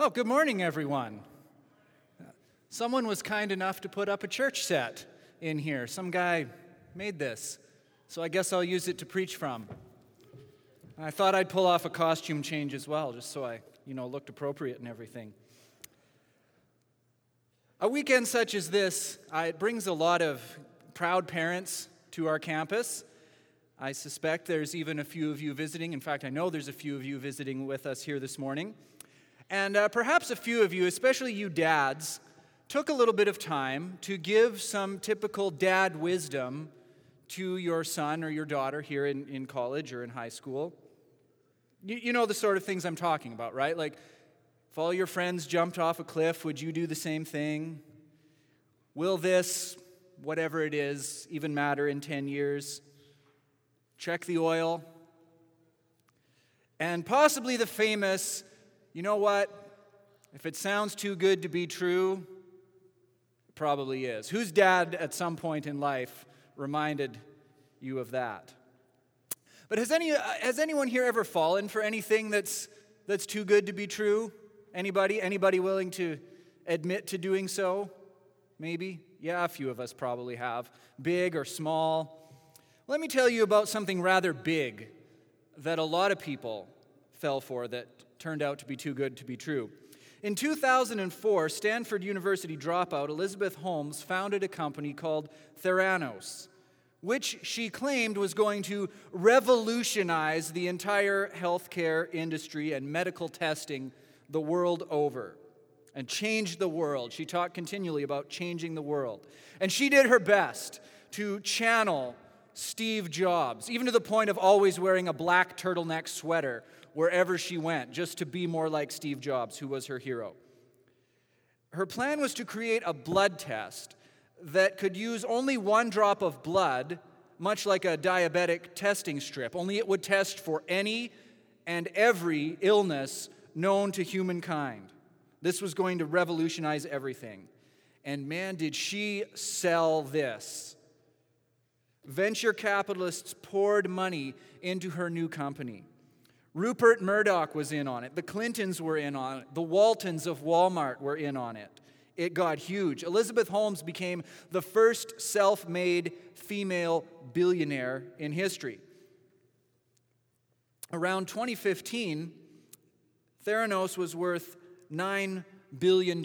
Oh, good morning, everyone. Someone was kind enough to put up a church set in here. Some guy made this, so I guess I'll use it to preach from. I thought I'd pull off a costume change as well, just so I, you know, looked appropriate and everything. A weekend such as this, it brings a lot of proud parents to our campus. I suspect there's even a few of you visiting. In fact, I know there's a few of you visiting with us here this morning. And uh, perhaps a few of you, especially you dads, took a little bit of time to give some typical dad wisdom to your son or your daughter here in, in college or in high school. You, you know the sort of things I'm talking about, right? Like, if all your friends jumped off a cliff, would you do the same thing? Will this, whatever it is, even matter in 10 years? Check the oil. And possibly the famous, you know what? If it sounds too good to be true, probably is. Whose dad at some point in life reminded you of that? But has, any, uh, has anyone here ever fallen for anything that's, that's too good to be true? Anybody? Anybody willing to admit to doing so? Maybe? Yeah, a few of us probably have. Big or small. Let me tell you about something rather big that a lot of people fell for that turned out to be too good to be true. In 2004, Stanford University dropout Elizabeth Holmes founded a company called Theranos, which she claimed was going to revolutionize the entire healthcare industry and medical testing the world over and change the world. She talked continually about changing the world. And she did her best to channel Steve Jobs, even to the point of always wearing a black turtleneck sweater wherever she went, just to be more like Steve Jobs, who was her hero. Her plan was to create a blood test that could use only one drop of blood, much like a diabetic testing strip, only it would test for any and every illness known to humankind. This was going to revolutionize everything. And man, did she sell this. Venture capitalists poured money into her new company. Rupert Murdoch was in on it. The Clintons were in on it. The Waltons of Walmart were in on it. It got huge. Elizabeth Holmes became the first self made female billionaire in history. Around 2015, Theranos was worth $9 billion.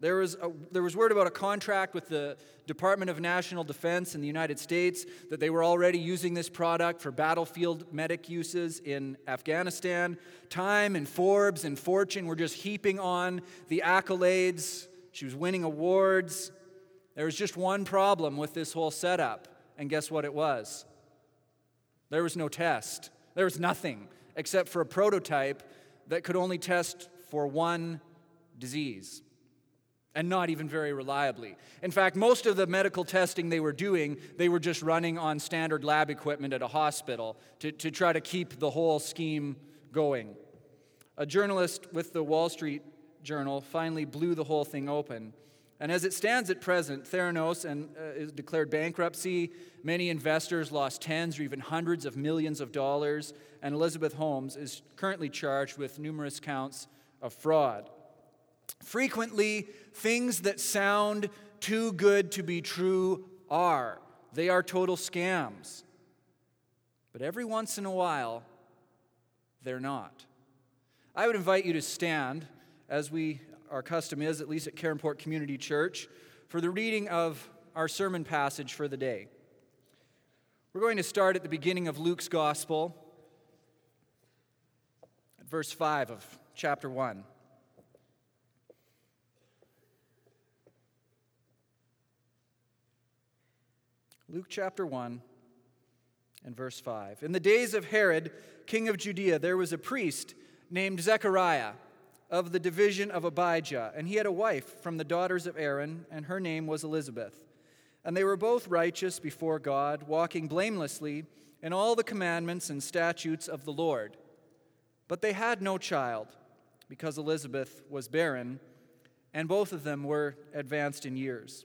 There was, a, there was word about a contract with the Department of National Defense in the United States that they were already using this product for battlefield medic uses in Afghanistan. Time and Forbes and Fortune were just heaping on the accolades. She was winning awards. There was just one problem with this whole setup, and guess what it was? There was no test. There was nothing except for a prototype that could only test for one disease and not even very reliably. In fact, most of the medical testing they were doing, they were just running on standard lab equipment at a hospital to, to try to keep the whole scheme going. A journalist with the Wall Street Journal finally blew the whole thing open. And as it stands at present, Theranos and, uh, is declared bankruptcy. Many investors lost tens or even hundreds of millions of dollars. And Elizabeth Holmes is currently charged with numerous counts of fraud. Frequently, things that sound too good to be true are. They are total scams. But every once in a while, they're not. I would invite you to stand, as we our custom is, at least at Caronport Community Church, for the reading of our sermon passage for the day. We're going to start at the beginning of Luke's Gospel, at verse 5 of chapter 1. Luke chapter 1 and verse 5. In the days of Herod, king of Judea, there was a priest named Zechariah of the division of Abijah, and he had a wife from the daughters of Aaron, and her name was Elizabeth. And they were both righteous before God, walking blamelessly in all the commandments and statutes of the Lord. But they had no child, because Elizabeth was barren, and both of them were advanced in years.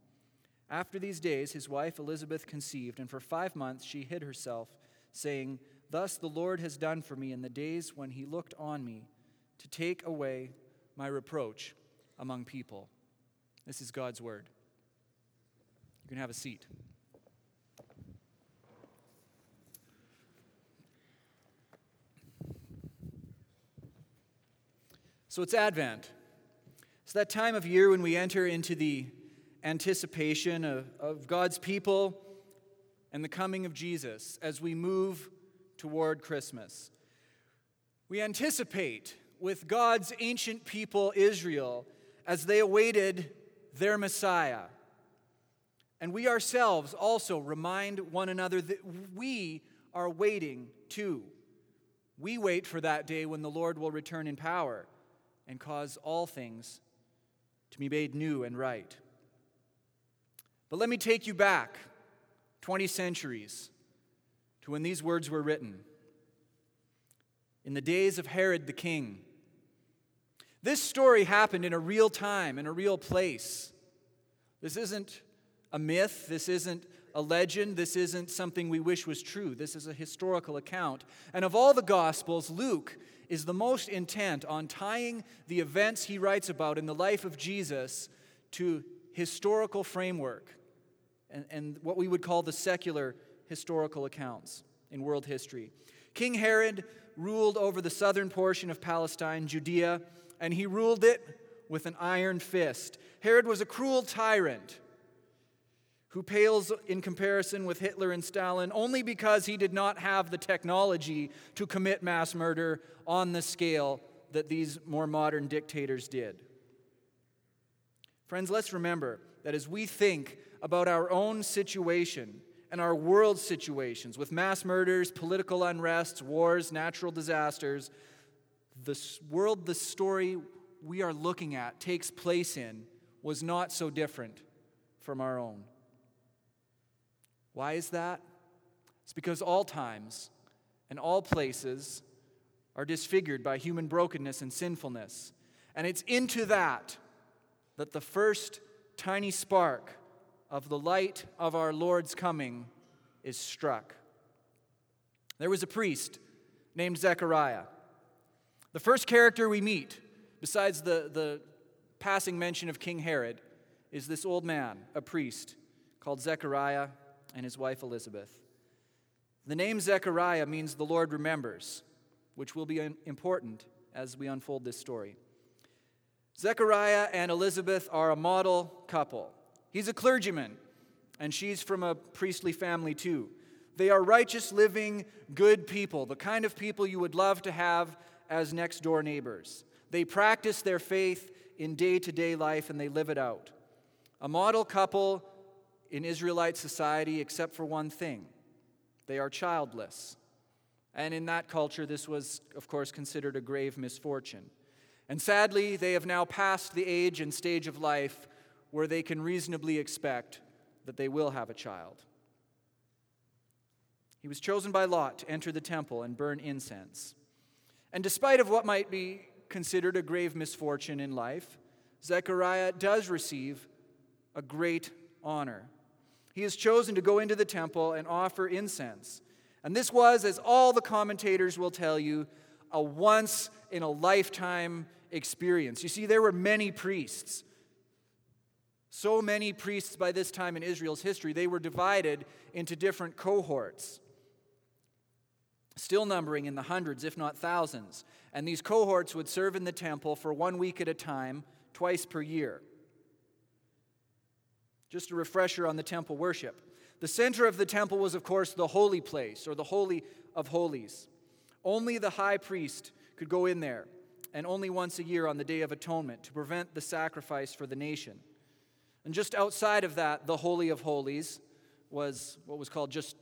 After these days, his wife Elizabeth conceived, and for five months she hid herself, saying, Thus the Lord has done for me in the days when he looked on me to take away my reproach among people. This is God's word. You can have a seat. So it's Advent. It's that time of year when we enter into the anticipation of, of God's people and the coming of Jesus as we move toward Christmas. We anticipate with God's ancient people, Israel, as they awaited their Messiah. And we ourselves also remind one another that we are waiting too. We wait for that day when the Lord will return in power and cause all things to be made new and right. But let me take you back 20 centuries to when these words were written. In the days of Herod the king, this story happened in a real time, in a real place. This isn't a myth, this isn't a legend, this isn't something we wish was true. This is a historical account. And of all the Gospels, Luke is the most intent on tying the events he writes about in the life of Jesus to historical framework and, and what we would call the secular historical accounts in world history. King Herod ruled over the southern portion of Palestine, Judea, and he ruled it with an iron fist. Herod was a cruel tyrant who pales in comparison with Hitler and Stalin only because he did not have the technology to commit mass murder on the scale that these more modern dictators did. Friends, let's remember that as we think about our own situation and our world situations with mass murders, political unrests, wars, natural disasters, the world the story we are looking at takes place in was not so different from our own. Why is that? It's because all times and all places are disfigured by human brokenness and sinfulness. And it's into that that the first tiny spark of the light of our Lord's coming is struck. There was a priest named Zechariah. The first character we meet, besides the, the passing mention of King Herod, is this old man, a priest, called Zechariah and his wife Elizabeth. The name Zechariah means the Lord remembers, which will be important as we unfold this story. Zechariah and Elizabeth are a model couple. He's a clergyman, and she's from a priestly family too. They are righteous, living, good people, the kind of people you would love to have as next door neighbors. They practice their faith in day to day life and they live it out. a model couple in Israelite society, except for one thing they are childless. And in that culture, this was, of course, considered a grave misfortune. And sadly, they have now passed the age and stage of life where they can reasonably expect that they will have a child. He was chosen by Lot to enter the temple and burn incense. And despite of what might be considered a grave misfortune in life, Zechariah does receive a great honor. He is chosen to go into the temple and offer incense. And this was, as all the commentators will tell you, a once in a lifetime experience. You see, there were many priests. So many priests by this time in Israel's history, they were divided into different cohorts, still numbering in the hundreds, if not thousands. And these cohorts would serve in the temple for one week at a time, twice per year. Just a refresher on the temple worship. The center of the temple was, of course, the holy place or the Holy of Holies. Only the high priest could go in there, and only once a year on the Day of Atonement to prevent the sacrifice for the nation. And just outside of that, the Holy of Holies was what was called just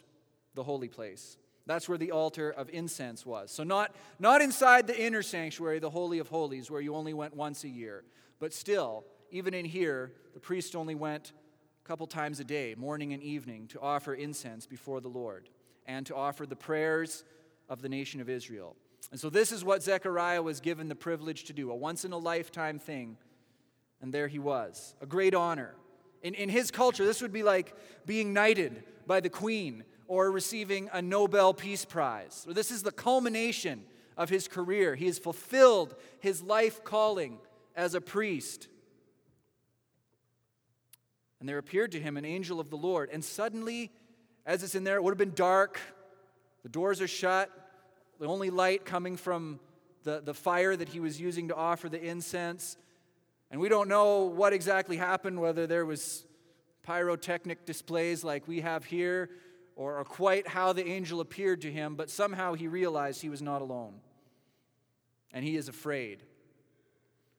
the holy place. That's where the altar of incense was. So, not, not inside the inner sanctuary, the Holy of Holies, where you only went once a year, but still, even in here, the priest only went a couple times a day, morning and evening, to offer incense before the Lord and to offer the prayers of the nation of Israel. And so, this is what Zechariah was given the privilege to do a once in a lifetime thing. And there he was, a great honor. In, in his culture, this would be like being knighted by the queen or receiving a Nobel Peace Prize. This is the culmination of his career. He has fulfilled his life calling as a priest. And there appeared to him an angel of the Lord. And suddenly, as it's in there, it would have been dark. The doors are shut. The only light coming from the, the fire that he was using to offer the incense. And we don't know what exactly happened, whether there was pyrotechnic displays like we have here, or, quite how the angel appeared to him, but somehow he realized he was not alone. And he is afraid.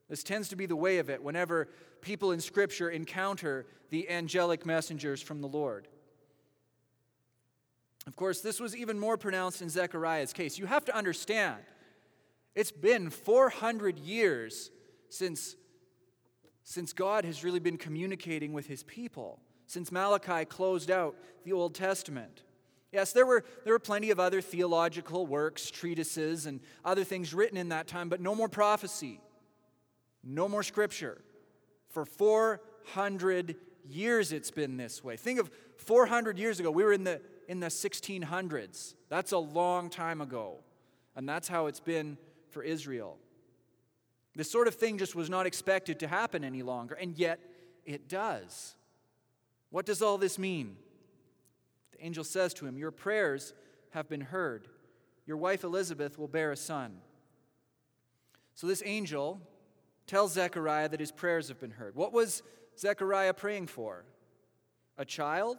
This tends to be the way of it whenever people in Scripture encounter the angelic messengers from the Lord. Of course, this was even more pronounced in Zechariah's case. You have to understand, it's been 400 years since, since God has really been communicating with his people, since Malachi closed out the Old Testament. Yes, there were, there were plenty of other theological works, treatises, and other things written in that time, but no more prophecy. No more scripture. For 400 years it's been this way. Think of 400 years ago. We were in the, in the 1600s. That's a long time ago. And that's how it's been for Israel. This sort of thing just was not expected to happen any longer, and yet it does. What does all this mean? The angel says to him, Your prayers have been heard. Your wife Elizabeth will bear a son. So, this angel tells Zechariah that his prayers have been heard. What was Zechariah praying for? A child?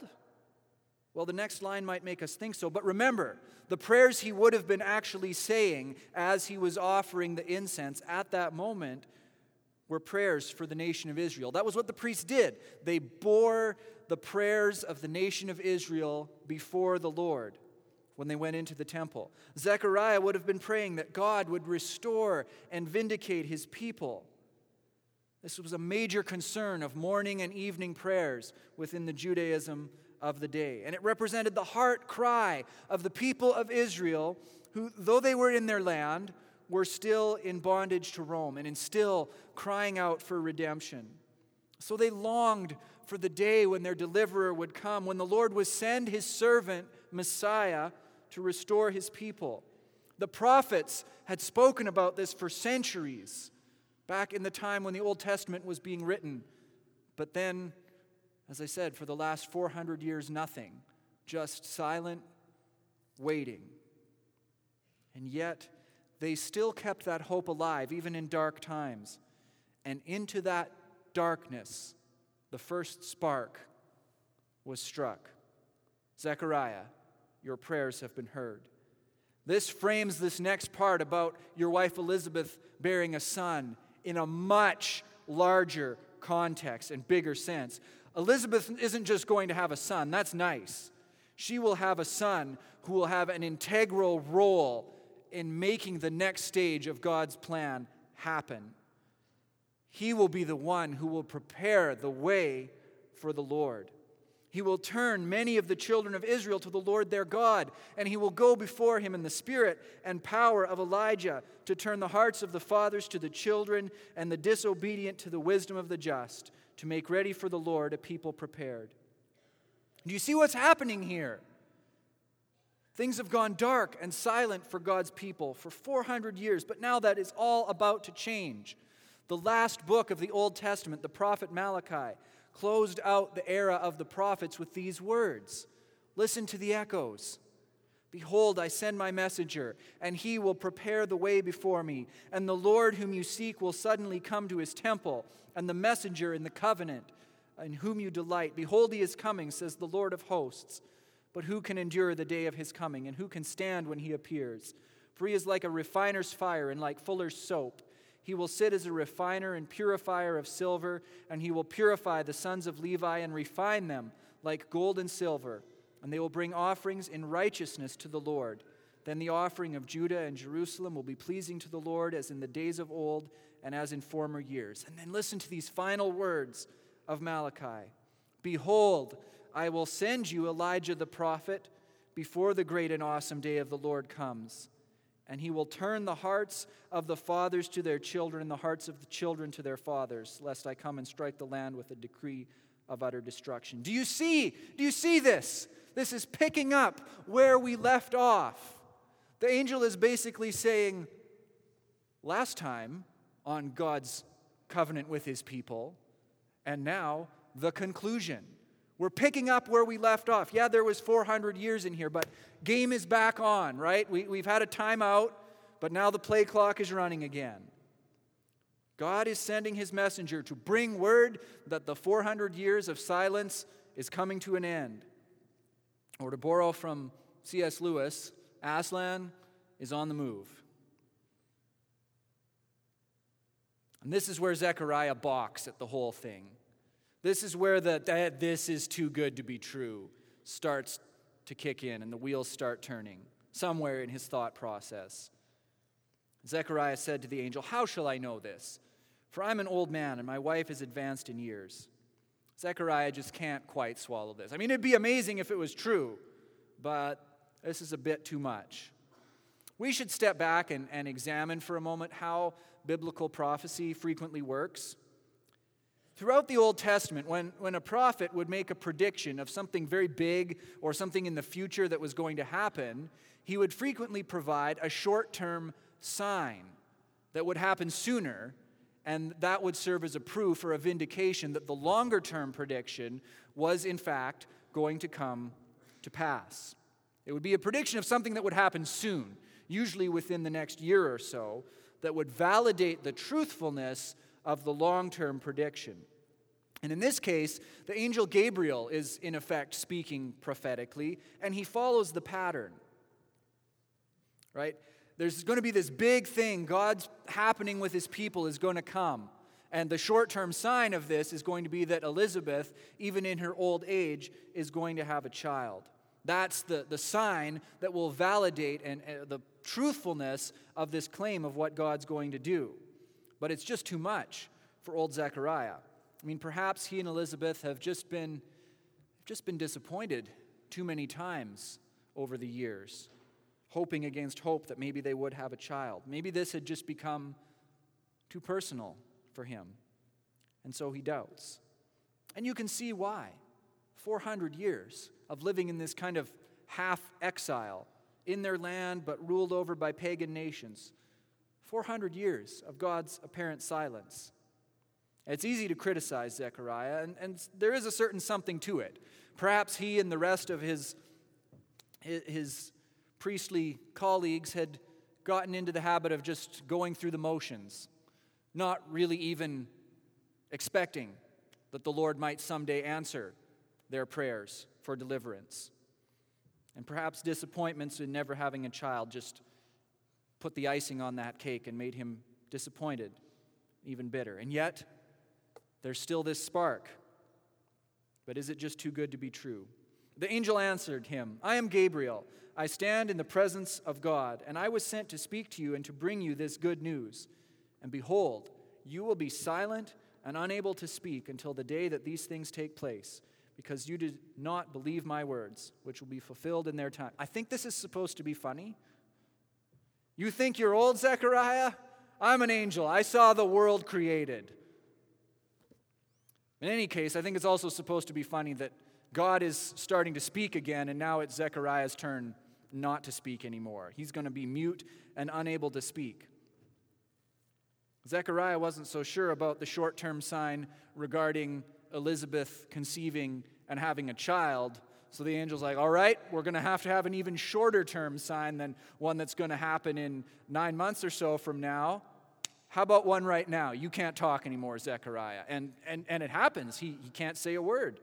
Well, the next line might make us think so, but remember, the prayers he would have been actually saying as he was offering the incense at that moment were prayers for the nation of Israel. That was what the priests did. They bore the prayers of the nation of Israel before the Lord when they went into the temple. Zechariah would have been praying that God would restore and vindicate his people. This was a major concern of morning and evening prayers within the Judaism of the day. And it represented the heart cry of the people of Israel, who, though they were in their land, were still in bondage to Rome and in still crying out for redemption. So they longed for the day when their deliverer would come, when the Lord would send his servant, Messiah, to restore his people. The prophets had spoken about this for centuries back in the time when the Old Testament was being written. But then, as I said, for the last 400 years, nothing, just silent waiting. And yet, they still kept that hope alive, even in dark times. And into that darkness, the first spark was struck. Zechariah, your prayers have been heard. This frames this next part about your wife Elizabeth bearing a son in a much larger context and bigger sense. Elizabeth isn't just going to have a son, that's nice. She will have a son who will have an integral role in making the next stage of God's plan happen. He will be the one who will prepare the way for the Lord. He will turn many of the children of Israel to the Lord their God, and he will go before him in the spirit and power of Elijah to turn the hearts of the fathers to the children and the disobedient to the wisdom of the just, to make ready for the Lord a people prepared. Do you see what's happening here? Things have gone dark and silent for God's people for 400 years, but now that is all about to change. The last book of the Old Testament, the prophet Malachi, closed out the era of the prophets with these words Listen to the echoes. Behold, I send my messenger, and he will prepare the way before me. And the Lord whom you seek will suddenly come to his temple, and the messenger in the covenant in whom you delight. Behold, he is coming, says the Lord of hosts. But who can endure the day of his coming, and who can stand when he appears? For he is like a refiner's fire and like fuller's soap. He will sit as a refiner and purifier of silver, and he will purify the sons of Levi and refine them like gold and silver. And they will bring offerings in righteousness to the Lord. Then the offering of Judah and Jerusalem will be pleasing to the Lord as in the days of old and as in former years. And then listen to these final words of Malachi Behold, I will send you Elijah the prophet before the great and awesome day of the Lord comes and he will turn the hearts of the fathers to their children, the hearts of the children to their fathers, lest I come and strike the land with a decree of utter destruction. Do you see? Do you see this? This is picking up where we left off. The angel is basically saying, last time on God's covenant with his people, and now the conclusion. We're picking up where we left off. Yeah, there was 400 years in here, but game is back on, right? We, we've had a timeout, but now the play clock is running again. God is sending his messenger to bring word that the 400 years of silence is coming to an end. Or to borrow from C.S. Lewis, Aslan is on the move. And this is where Zechariah balks at the whole thing. This is where the that this is too good to be true starts to kick in and the wheels start turning somewhere in his thought process. Zechariah said to the angel, How shall I know this? For I'm an old man and my wife is advanced in years. Zechariah just can't quite swallow this. I mean, it'd be amazing if it was true, but this is a bit too much. We should step back and, and examine for a moment how biblical prophecy frequently works. Throughout the Old Testament, when, when a prophet would make a prediction of something very big or something in the future that was going to happen, he would frequently provide a short term sign that would happen sooner, and that would serve as a proof or a vindication that the longer term prediction was, in fact, going to come to pass. It would be a prediction of something that would happen soon, usually within the next year or so, that would validate the truthfulness of the long term prediction. And in this case, the angel Gabriel is in effect speaking prophetically, and he follows the pattern. Right? There's going to be this big thing, God's happening with his people is going to come. And the short term sign of this is going to be that Elizabeth, even in her old age, is going to have a child. That's the, the sign that will validate and, uh, the truthfulness of this claim of what God's going to do. But it's just too much for old Zechariah. I mean, perhaps he and Elizabeth have just been, just been disappointed too many times over the years, hoping against hope that maybe they would have a child. Maybe this had just become too personal for him, and so he doubts. And you can see why. 400 years of living in this kind of half exile in their land, but ruled over by pagan nations. 400 years of God's apparent silence. It's easy to criticize Zechariah, and, and there is a certain something to it. Perhaps he and the rest of his, his priestly colleagues had gotten into the habit of just going through the motions, not really even expecting that the Lord might someday answer their prayers for deliverance. And perhaps disappointments in never having a child just put the icing on that cake and made him disappointed, even bitter. And yet, There's still this spark. But is it just too good to be true? The angel answered him, I am Gabriel. I stand in the presence of God, and I was sent to speak to you and to bring you this good news. And behold, you will be silent and unable to speak until the day that these things take place, because you did not believe my words, which will be fulfilled in their time. I think this is supposed to be funny. You think you're old, Zechariah? I'm an angel. I saw the world created. In any case, I think it's also supposed to be funny that God is starting to speak again, and now it's Zechariah's turn not to speak anymore. He's going to be mute and unable to speak. Zechariah wasn't so sure about the short term sign regarding Elizabeth conceiving and having a child. So the angel's like, all right, we're going to have to have an even shorter term sign than one that's going to happen in nine months or so from now. How about one right now? You can't talk anymore, Zechariah. And, and, and it happens. He, he can't say a word.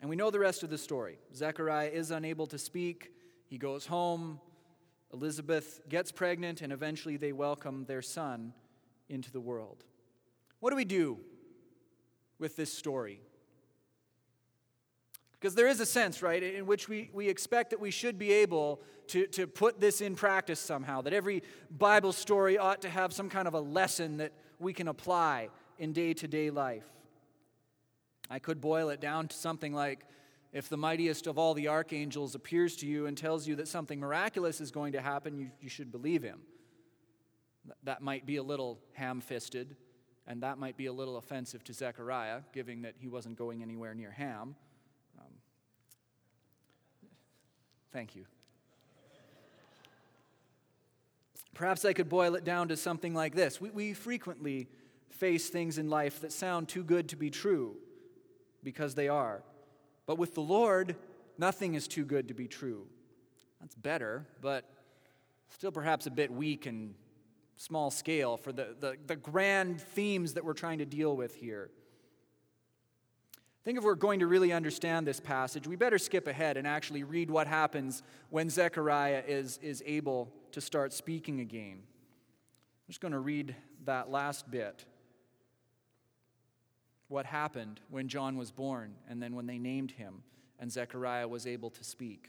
And we know the rest of the story. Zechariah is unable to speak. He goes home. Elizabeth gets pregnant, and eventually they welcome their son into the world. What do we do with this story? Because there is a sense, right, in which we, we expect that we should be able to, to put this in practice somehow, that every Bible story ought to have some kind of a lesson that we can apply in day to day life. I could boil it down to something like if the mightiest of all the archangels appears to you and tells you that something miraculous is going to happen, you, you should believe him. That might be a little ham fisted, and that might be a little offensive to Zechariah, given that he wasn't going anywhere near Ham. Thank you. Perhaps I could boil it down to something like this we, we frequently face things in life that sound too good to be true because they are. But with the Lord, nothing is too good to be true. That's better, but still perhaps a bit weak and small scale for the, the, the grand themes that we're trying to deal with here. Think if we're going to really understand this passage, we better skip ahead and actually read what happens when Zechariah is, is able to start speaking again. I'm just going to read that last bit. What happened when John was born and then when they named him and Zechariah was able to speak.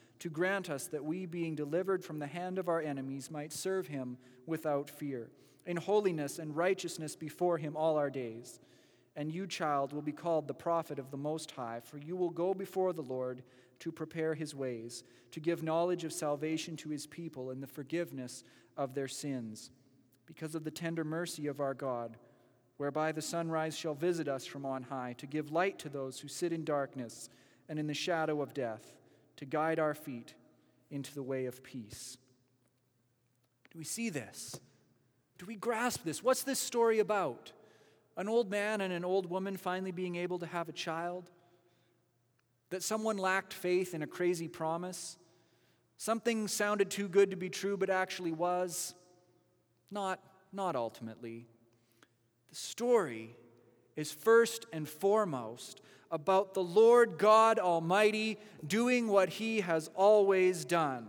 to grant us that we, being delivered from the hand of our enemies, might serve him without fear, in holiness and righteousness before him all our days. And you, child, will be called the prophet of the Most High, for you will go before the Lord to prepare his ways, to give knowledge of salvation to his people and the forgiveness of their sins, because of the tender mercy of our God, whereby the sunrise shall visit us from on high, to give light to those who sit in darkness and in the shadow of death to guide our feet into the way of peace. Do we see this? Do we grasp this? What's this story about? An old man and an old woman finally being able to have a child? That someone lacked faith in a crazy promise? Something sounded too good to be true but actually was? Not, not ultimately. The story is first and foremost about the Lord God Almighty doing what he has always done.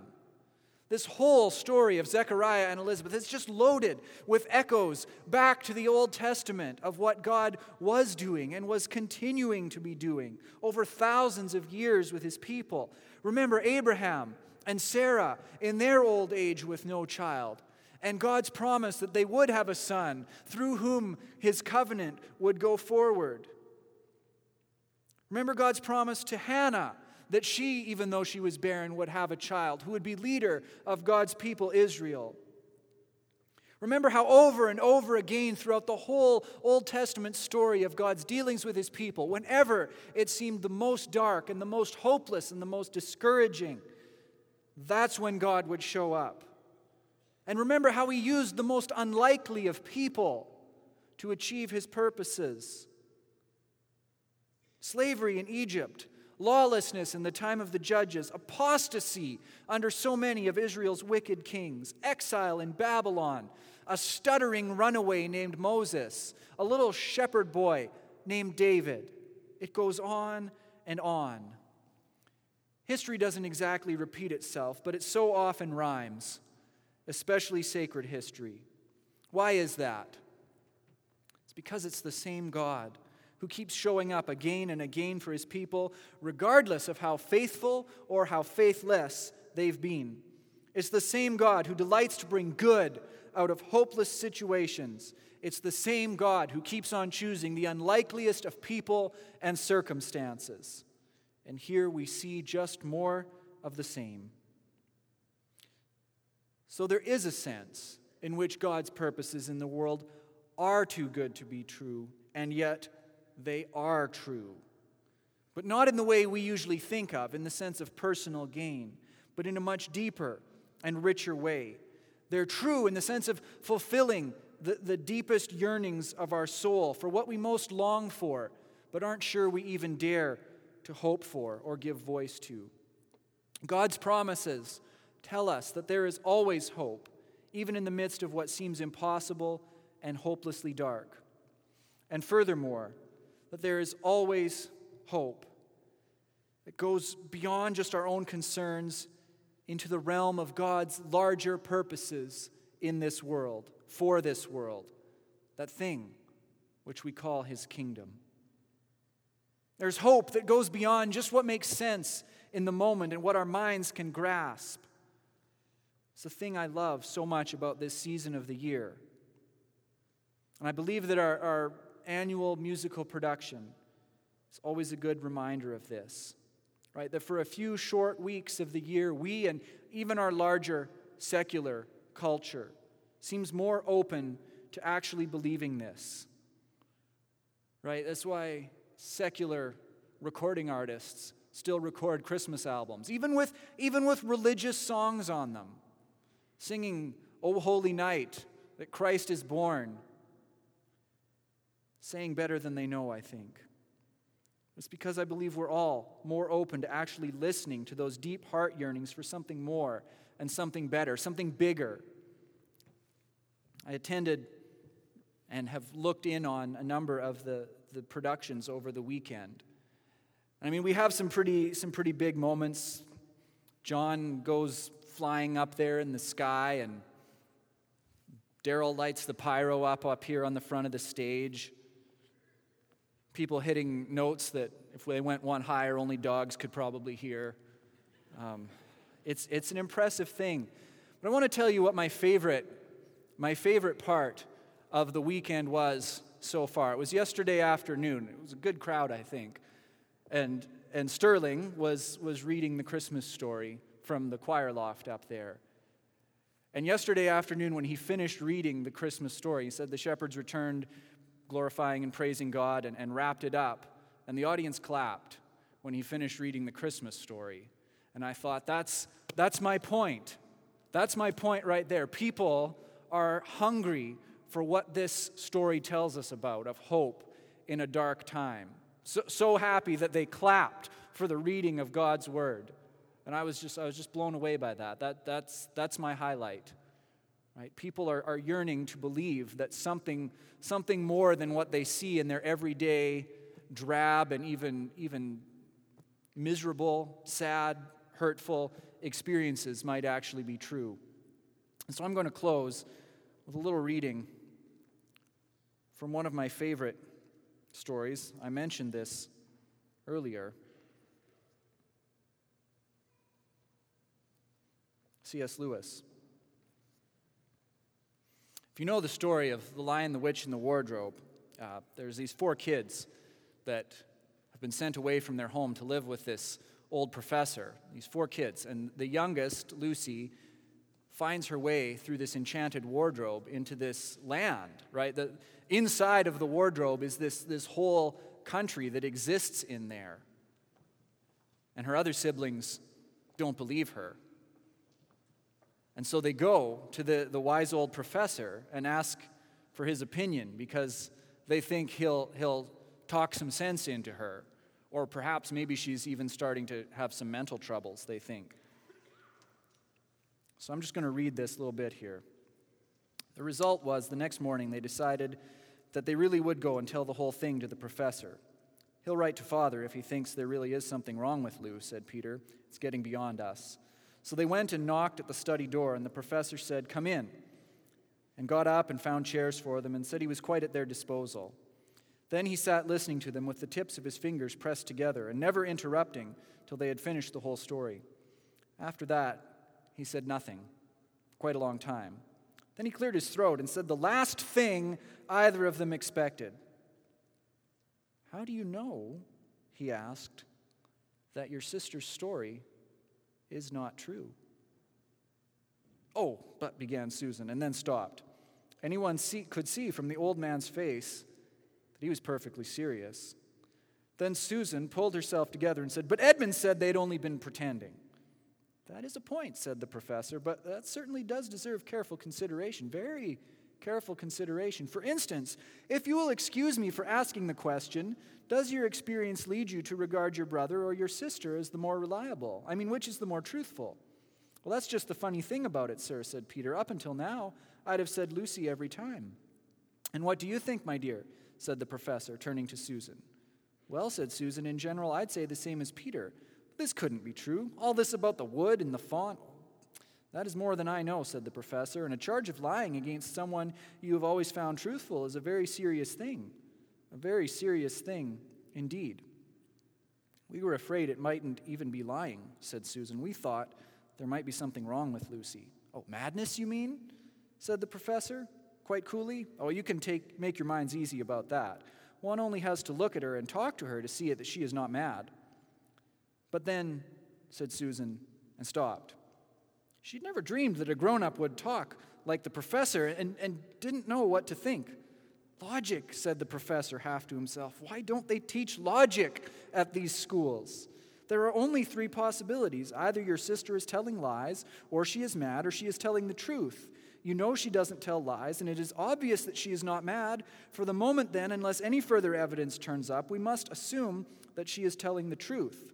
This whole story of Zechariah and Elizabeth is just loaded with echoes back to the Old Testament of what God was doing and was continuing to be doing over thousands of years with his people. Remember Abraham and Sarah in their old age with no child, and God's promise that they would have a son through whom his covenant would go forward. Remember God's promise to Hannah that she, even though she was barren, would have a child who would be leader of God's people, Israel. Remember how over and over again throughout the whole Old Testament story of God's dealings with his people, whenever it seemed the most dark and the most hopeless and the most discouraging, that's when God would show up. And remember how he used the most unlikely of people to achieve his purposes. Slavery in Egypt, lawlessness in the time of the judges, apostasy under so many of Israel's wicked kings, exile in Babylon, a stuttering runaway named Moses, a little shepherd boy named David. It goes on and on. History doesn't exactly repeat itself, but it so often rhymes, especially sacred history. Why is that? It's because it's the same God who keeps showing up again and again for his people, regardless of how faithful or how faithless they've been. It's the same God who delights to bring good out of hopeless situations. It's the same God who keeps on choosing the unlikeliest of people and circumstances. And here we see just more of the same. So there is a sense in which God's purposes in the world are too good to be true, and yet they are true. But not in the way we usually think of, in the sense of personal gain, but in a much deeper and richer way. They're true in the sense of fulfilling the, the deepest yearnings of our soul, for what we most long for, but aren't sure we even dare to hope for or give voice to. God's promises tell us that there is always hope, even in the midst of what seems impossible and hopelessly dark. And furthermore, that there is always hope that goes beyond just our own concerns into the realm of God's larger purposes in this world, for this world, that thing which we call His kingdom. There's hope that goes beyond just what makes sense in the moment and what our minds can grasp. It's the thing I love so much about this season of the year. And I believe that our, our annual musical production. It's always a good reminder of this, right? That for a few short weeks of the year, we and even our larger secular culture seems more open to actually believing this, right? That's why secular recording artists still record Christmas albums, even with, even with religious songs on them, singing, O Holy Night, that Christ is born saying better than they know, I think. It's because I believe we're all more open to actually listening to those deep heart yearnings for something more and something better, something bigger. I attended and have looked in on a number of the, the productions over the weekend. I mean, we have some pretty, some pretty big moments. John goes flying up there in the sky, and Daryl lights the pyro up up here on the front of the stage people hitting notes that if they went one higher, only dogs could probably hear. Um, it's, it's an impressive thing. But I want to tell you what my favorite, my favorite part of the weekend was so far. It was yesterday afternoon. It was a good crowd, I think. And, and Sterling was, was reading the Christmas story from the choir loft up there. And yesterday afternoon, when he finished reading the Christmas story, he said the shepherds returned glorifying and praising God, and, and wrapped it up. And the audience clapped when he finished reading the Christmas story. And I thought, that's, that's my point. That's my point right there. People are hungry for what this story tells us about of hope in a dark time. So, so happy that they clapped for the reading of God's word. And I was just, I was just blown away by that. that that's, that's my highlight. Right? People are, are yearning to believe that something, something more than what they see in their everyday drab and even, even miserable, sad, hurtful experiences might actually be true. And so I'm going to close with a little reading from one of my favorite stories. I mentioned this earlier. C.S. Lewis. If you know the story of The Lion, the Witch, and the Wardrobe, uh, there's these four kids that have been sent away from their home to live with this old professor, these four kids. And the youngest, Lucy, finds her way through this enchanted wardrobe into this land, right? The, inside of the wardrobe is this, this whole country that exists in there. And her other siblings don't believe her. And so they go to the, the wise old professor and ask for his opinion because they think he'll, he'll talk some sense into her. Or perhaps maybe she's even starting to have some mental troubles, they think. So I'm just going to read this little bit here. The result was the next morning they decided that they really would go and tell the whole thing to the professor. He'll write to father if he thinks there really is something wrong with Lou, said Peter. It's getting beyond us. So they went and knocked at the study door, and the professor said, Come in, and got up and found chairs for them and said he was quite at their disposal. Then he sat listening to them with the tips of his fingers pressed together and never interrupting till they had finished the whole story. After that, he said nothing, quite a long time. Then he cleared his throat and said the last thing either of them expected. How do you know, he asked, that your sister's story is not true? Oh, but began Susan, and then stopped. Anyone see, could see from the old man's face that he was perfectly serious. Then Susan pulled herself together and said, But Edmund said they'd only been pretending. That is a point, said the professor, but that certainly does deserve careful consideration, very careful consideration. For instance, if you will excuse me for asking the question, does your experience lead you to regard your brother or your sister as the more reliable? I mean, which is the more truthful? Well, that's just the funny thing about it, sir, said Peter. Up until now, I'd have said Lucy every time. And what do you think, my dear? said the professor, turning to Susan. Well, said Susan, in general, I'd say the same as Peter. This couldn't be true. All this about the wood and the Faun. That is more than I know, said the professor, and a charge of lying against someone you have always found truthful is a very serious thing. A very serious thing indeed. We were afraid it mightn't even be lying, said Susan. We thought there might be something wrong with Lucy. Oh, madness, you mean? said the professor, quite coolly. Oh, you can take, make your minds easy about that. One only has to look at her and talk to her to see it that she is not mad. But then, said Susan, and stopped. She'd never dreamed that a grown up would talk like the professor and, and didn't know what to think. Logic, said the professor half to himself. Why don't they teach logic at these schools? There are only three possibilities. Either your sister is telling lies, or she is mad, or she is telling the truth. You know she doesn't tell lies, and it is obvious that she is not mad. For the moment, then, unless any further evidence turns up, we must assume that she is telling the truth.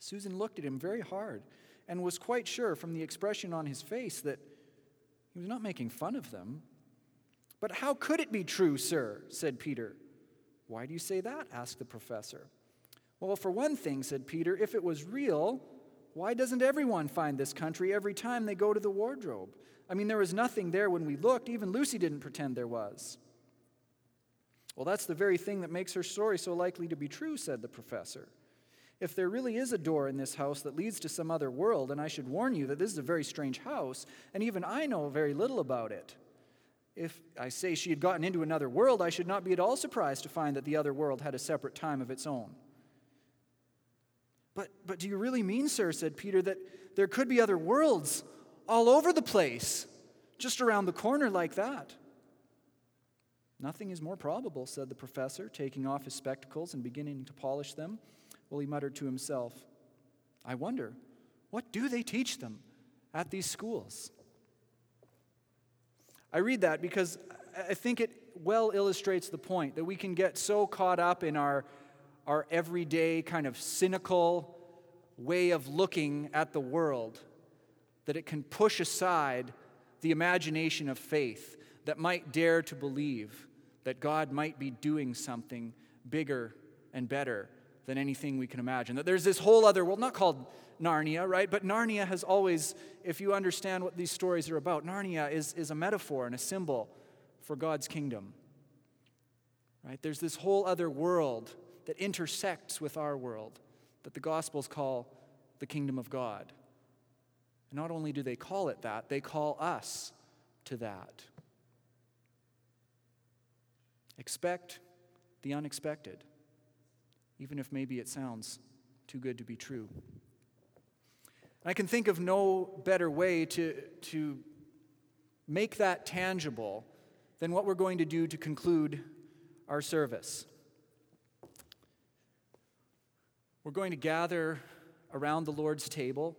Susan looked at him very hard and was quite sure from the expression on his face that he was not making fun of them. But how could it be true, sir? said Peter. Why do you say that? asked the professor. Well, for one thing, said Peter, if it was real, why doesn't everyone find this country every time they go to the wardrobe? I mean, there was nothing there when we looked. Even Lucy didn't pretend there was. Well, that's the very thing that makes her story so likely to be true, said the professor. If there really is a door in this house that leads to some other world, and I should warn you that this is a very strange house, and even I know very little about it. If I say she had gotten into another world, I should not be at all surprised to find that the other world had a separate time of its own. But, but do you really mean, sir, said Peter, that there could be other worlds all over the place, just around the corner like that? Nothing is more probable, said the professor, taking off his spectacles and beginning to polish them. Well, he muttered to himself, I wonder, what do they teach them at these schools? I read that because I think it well illustrates the point that we can get so caught up in our, our everyday kind of cynical way of looking at the world that it can push aside the imagination of faith that might dare to believe that God might be doing something bigger and better than anything we can imagine. That there's this whole other world, not called Narnia, right? But Narnia has always, if you understand what these stories are about, Narnia is, is a metaphor and a symbol for God's kingdom. Right? There's this whole other world that intersects with our world that the Gospels call the kingdom of God. And not only do they call it that, they call us to that. Expect the unexpected even if maybe it sounds too good to be true. I can think of no better way to, to make that tangible than what we're going to do to conclude our service. We're going to gather around the Lord's table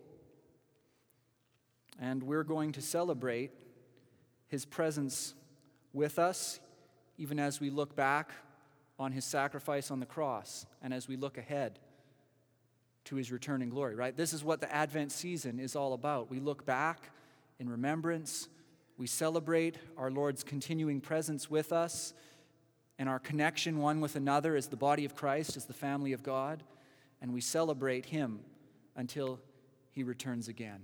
and we're going to celebrate his presence with us, even as we look back on his sacrifice on the cross and as we look ahead to his return in glory, right? This is what the Advent season is all about. We look back in remembrance, we celebrate our Lord's continuing presence with us and our connection one with another as the body of Christ, as the family of God, and we celebrate him until he returns again.